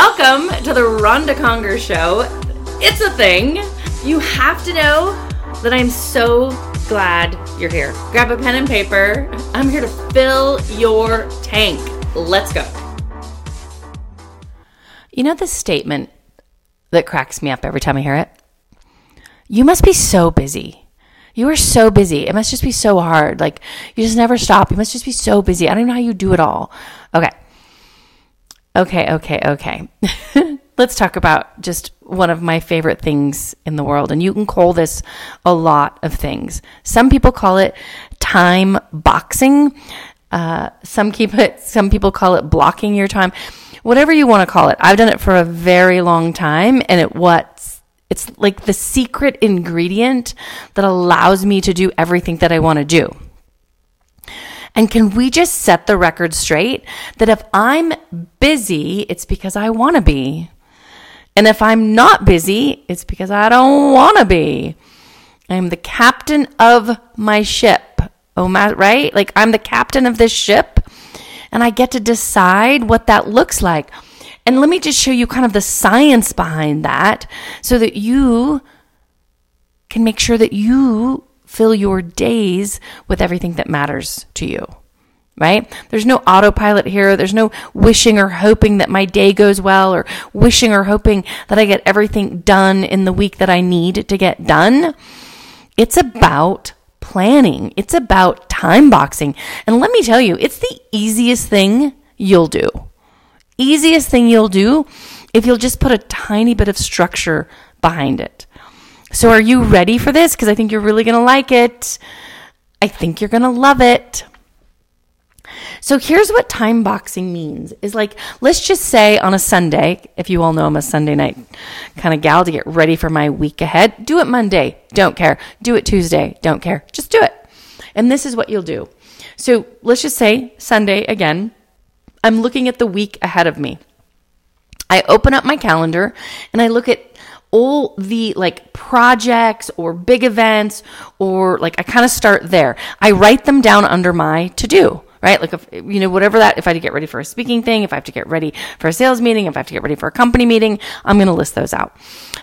Welcome to the Ronda Conger Show. It's a thing. You have to know that I'm so glad you're here. Grab a pen and paper. I'm here to fill your tank. Let's go. You know the statement that cracks me up every time I hear it? You must be so busy. You are so busy. It must just be so hard. Like, you just never stop. You must just be so busy. I don't know how you do it all. Okay. Okay, okay, okay. Let's talk about just one of my favorite things in the world. And you can call this a lot of things. Some people call it time boxing. Uh, some keep it, some people call it blocking your time. Whatever you want to call it. I've done it for a very long time and it what's it's like the secret ingredient that allows me to do everything that I want to do. And can we just set the record straight that if I'm busy, it's because I want to be. And if I'm not busy, it's because I don't want to be. I'm the captain of my ship. Oh, my, right? Like I'm the captain of this ship and I get to decide what that looks like. And let me just show you kind of the science behind that so that you can make sure that you fill your days with everything that matters to you. Right? There's no autopilot here. There's no wishing or hoping that my day goes well or wishing or hoping that I get everything done in the week that I need to get done. It's about planning. It's about time boxing. And let me tell you, it's the easiest thing you'll do. Easiest thing you'll do if you'll just put a tiny bit of structure behind it. So, are you ready for this? Because I think you're really going to like it. I think you're going to love it. So here's what time boxing means is like, let's just say on a Sunday, if you all know I'm a Sunday night kind of gal to get ready for my week ahead, do it Monday, don't care. Do it Tuesday, don't care. Just do it. And this is what you'll do. So let's just say Sunday again, I'm looking at the week ahead of me. I open up my calendar and I look at all the like projects or big events or like I kind of start there. I write them down under my to do right? Like, if, you know, whatever that, if I to get ready for a speaking thing, if I have to get ready for a sales meeting, if I have to get ready for a company meeting, I'm going to list those out.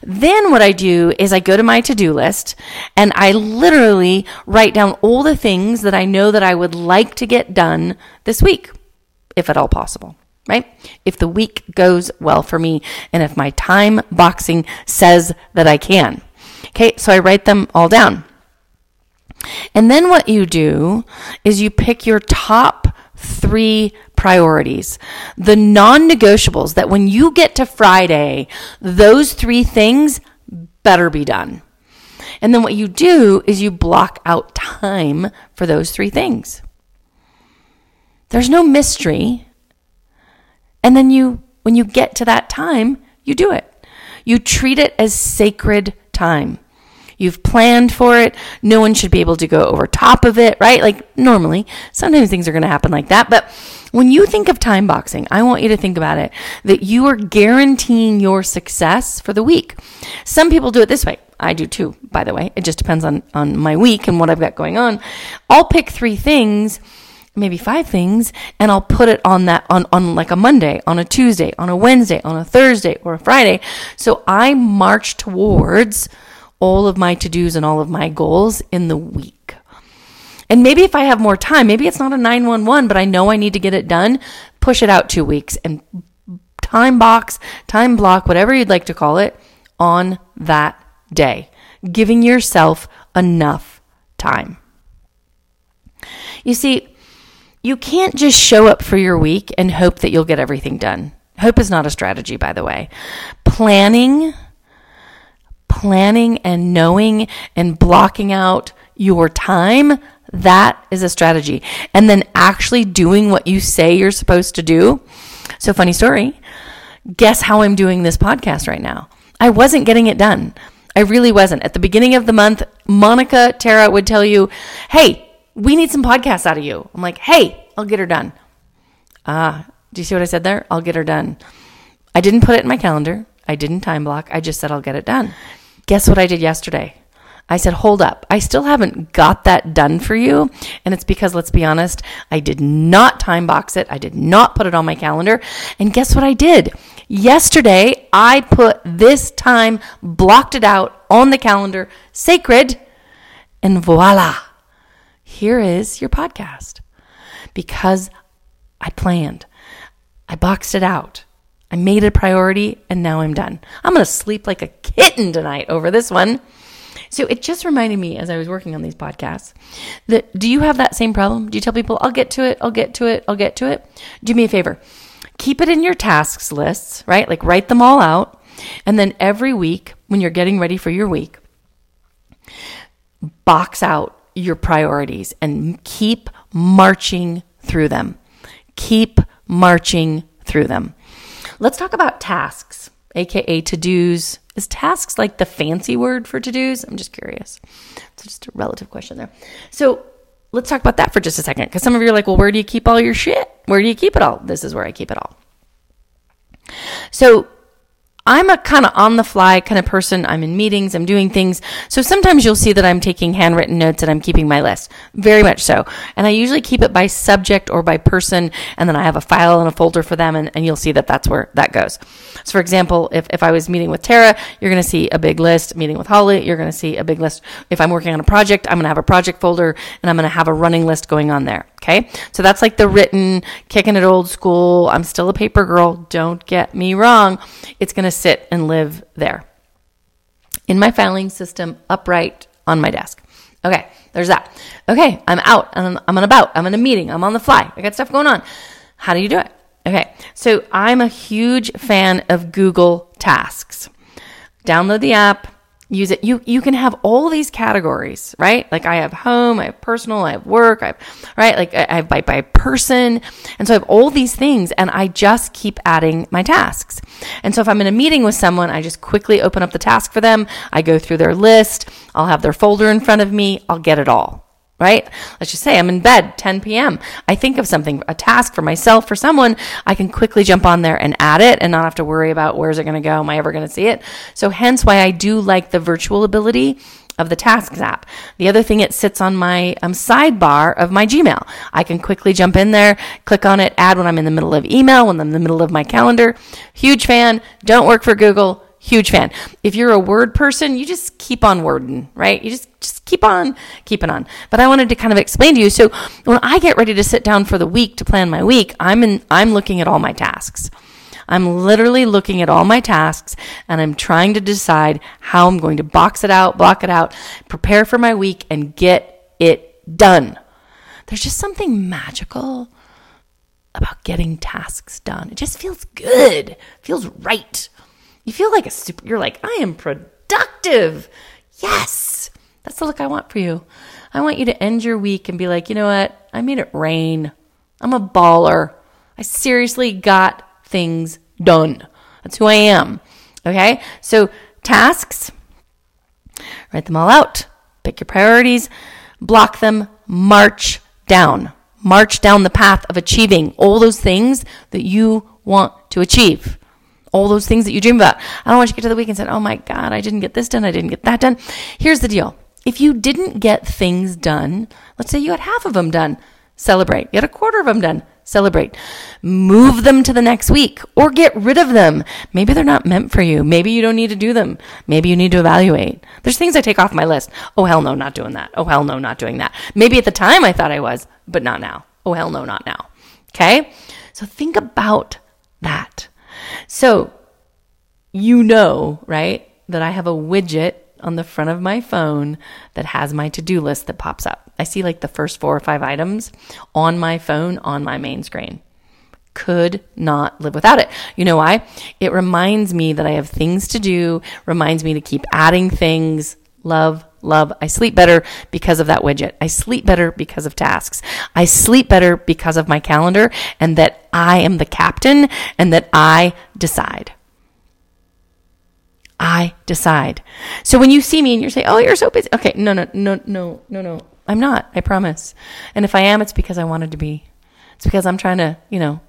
Then what I do is I go to my to do list and I literally write down all the things that I know that I would like to get done this week, if at all possible right? If the week goes well for me and if my time boxing says that I can. Okay, so I write them all down. And then what you do is you pick your top three priorities, the non negotiables that when you get to Friday, those three things better be done. And then what you do is you block out time for those three things. There's no mystery. And then you, when you get to that time, you do it. You treat it as sacred time. You've planned for it. No one should be able to go over top of it, right? Like normally, sometimes things are going to happen like that. But when you think of time boxing, I want you to think about it that you are guaranteeing your success for the week. Some people do it this way. I do too, by the way. It just depends on, on my week and what I've got going on. I'll pick three things maybe five things and I'll put it on that on, on like a Monday, on a Tuesday, on a Wednesday, on a Thursday or a Friday. So I march towards all of my to dos and all of my goals in the week. And maybe if I have more time, maybe it's not a 911, but I know I need to get it done, push it out two weeks and time box, time block, whatever you'd like to call it, on that day, giving yourself enough time. You see, you can't just show up for your week and hope that you'll get everything done. Hope is not a strategy, by the way. Planning, planning and knowing and blocking out your time, that is a strategy. And then actually doing what you say you're supposed to do. So, funny story. Guess how I'm doing this podcast right now? I wasn't getting it done. I really wasn't. At the beginning of the month, Monica Tara would tell you, Hey, we need some podcasts out of you. I'm like, hey, I'll get her done. Ah, do you see what I said there? I'll get her done. I didn't put it in my calendar. I didn't time block. I just said I'll get it done. Guess what I did yesterday? I said, hold up. I still haven't got that done for you. And it's because, let's be honest, I did not time box it. I did not put it on my calendar. And guess what I did? Yesterday, I put this time, blocked it out on the calendar, sacred, and voila, here is your podcast. Because I planned, I boxed it out. I made it a priority and now I'm done. I'm going to sleep like a kitten tonight over this one. So it just reminded me as I was working on these podcasts that do you have that same problem? Do you tell people, I'll get to it, I'll get to it, I'll get to it? Do me a favor. Keep it in your tasks lists, right? Like write them all out. And then every week, when you're getting ready for your week, box out your priorities and keep marching through them. Keep marching through them. Let's talk about tasks, aka to dos. Is tasks like the fancy word for to dos? I'm just curious. It's just a relative question there. So let's talk about that for just a second. Because some of you are like, well, where do you keep all your shit? Where do you keep it all? This is where I keep it all. So I'm a kind of on the fly kind of person. I'm in meetings, I'm doing things. So sometimes you'll see that I'm taking handwritten notes and I'm keeping my list. Very much so. And I usually keep it by subject or by person. And then I have a file and a folder for them. And, and you'll see that that's where that goes. So for example, if, if I was meeting with Tara, you're going to see a big list. Meeting with Holly, you're going to see a big list. If I'm working on a project, I'm going to have a project folder and I'm going to have a running list going on there. Okay. So that's like the written, kicking it old school. I'm still a paper girl. Don't get me wrong. It's going to sit and live there in my filing system, upright on my desk. Okay, there's that. Okay, I'm out. I'm, I'm on about. I'm in a meeting. I'm on the fly. I got stuff going on. How do you do it? Okay, so I'm a huge fan of Google Tasks. Download the app, use it. You you can have all these categories, right? Like I have home, I have personal, I have work, I have right, like I have by by person, and so I have all these things, and I just keep adding my tasks. And so if I'm in a meeting with someone, I just quickly open up the task for them. I go through their list. I'll have their folder in front of me. I'll get it all right? Let's just say I'm in bed 10 p.m. I think of something, a task for myself, for someone, I can quickly jump on there and add it and not have to worry about where's it going to go? Am I ever going to see it? So hence why I do like the virtual ability of the tasks app. The other thing, it sits on my um, sidebar of my Gmail. I can quickly jump in there, click on it, add when I'm in the middle of email, when I'm in the middle of my calendar. Huge fan. Don't work for Google Huge fan. If you're a word person, you just keep on wording, right? You just just keep on keeping on. But I wanted to kind of explain to you. So when I get ready to sit down for the week to plan my week, I'm in I'm looking at all my tasks. I'm literally looking at all my tasks and I'm trying to decide how I'm going to box it out, block it out, prepare for my week and get it done. There's just something magical about getting tasks done. It just feels good. It feels right. You feel like a super, you're like, I am productive. Yes. That's the look I want for you. I want you to end your week and be like, you know what? I made it rain. I'm a baller. I seriously got things done. That's who I am. Okay. So tasks, write them all out, pick your priorities, block them, march down. March down the path of achieving all those things that you want to achieve all those things that you dream about. I don't want you to get to the week and say, oh my God, I didn't get this done. I didn't get that done. Here's the deal. If you didn't get things done, let's say you had half of them done, celebrate. You had a quarter of them done, celebrate. Move them to the next week or get rid of them. Maybe they're not meant for you. Maybe you don't need to do them. Maybe you need to evaluate. There's things I take off my list. Oh, hell no, not doing that. Oh, hell no, not doing that. Maybe at the time I thought I was, but not now. Oh, hell no, not now. Okay? So think about that. So you know, right, that I have a widget on the front of my phone that has my to do list that pops up. I see like the first four or five items on my phone on my main screen. Could not live without it. You know why? It reminds me that I have things to do, reminds me to keep adding things. Love, love. I sleep better because of that widget. I sleep better because of tasks. I sleep better because of my calendar and that I am the captain and that I decide. I decide. So when you see me and you say, "Oh, you're so busy," okay, no, no, no, no, no, no, I'm not. I promise. And if I am, it's because I wanted to be. It's because I'm trying to, you know,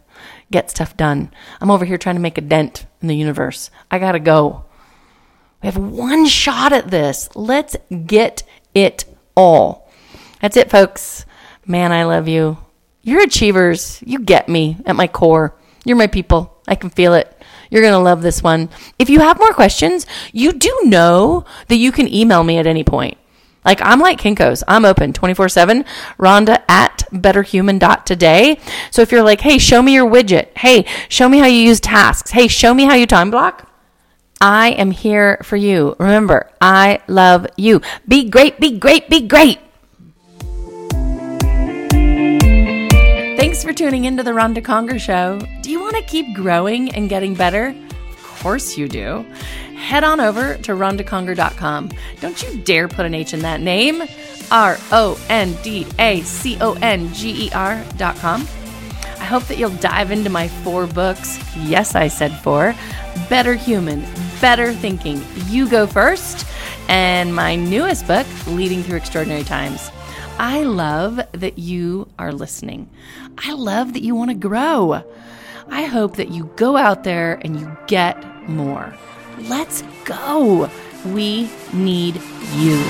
get stuff done. I'm over here trying to make a dent in the universe. I gotta go. We have one shot at this. Let's get it all. That's it, folks. Man, I love you. You're achievers. You get me at my core. You're my people. I can feel it. You're going to love this one. If you have more questions, you do know that you can email me at any point. Like I'm like Kinko's. I'm open 24 7. Ronda at betterhuman.today. So if you're like, hey, show me your widget. Hey, show me how you use tasks. Hey, show me how you time block. I am here for you. Remember, I love you. Be great, be great, be great. Thanks for tuning into the Ronda Conger Show. Do you want to keep growing and getting better? Of course you do. Head on over to rondaconger.com. Don't you dare put an H in that name. R O N D A C O N G E R.com. I hope that you'll dive into my four books. Yes, I said four Better Human, better thinking. You go first. And my newest book, Leading Through Extraordinary Times. I love that you are listening. I love that you want to grow. I hope that you go out there and you get more. Let's go. We need you.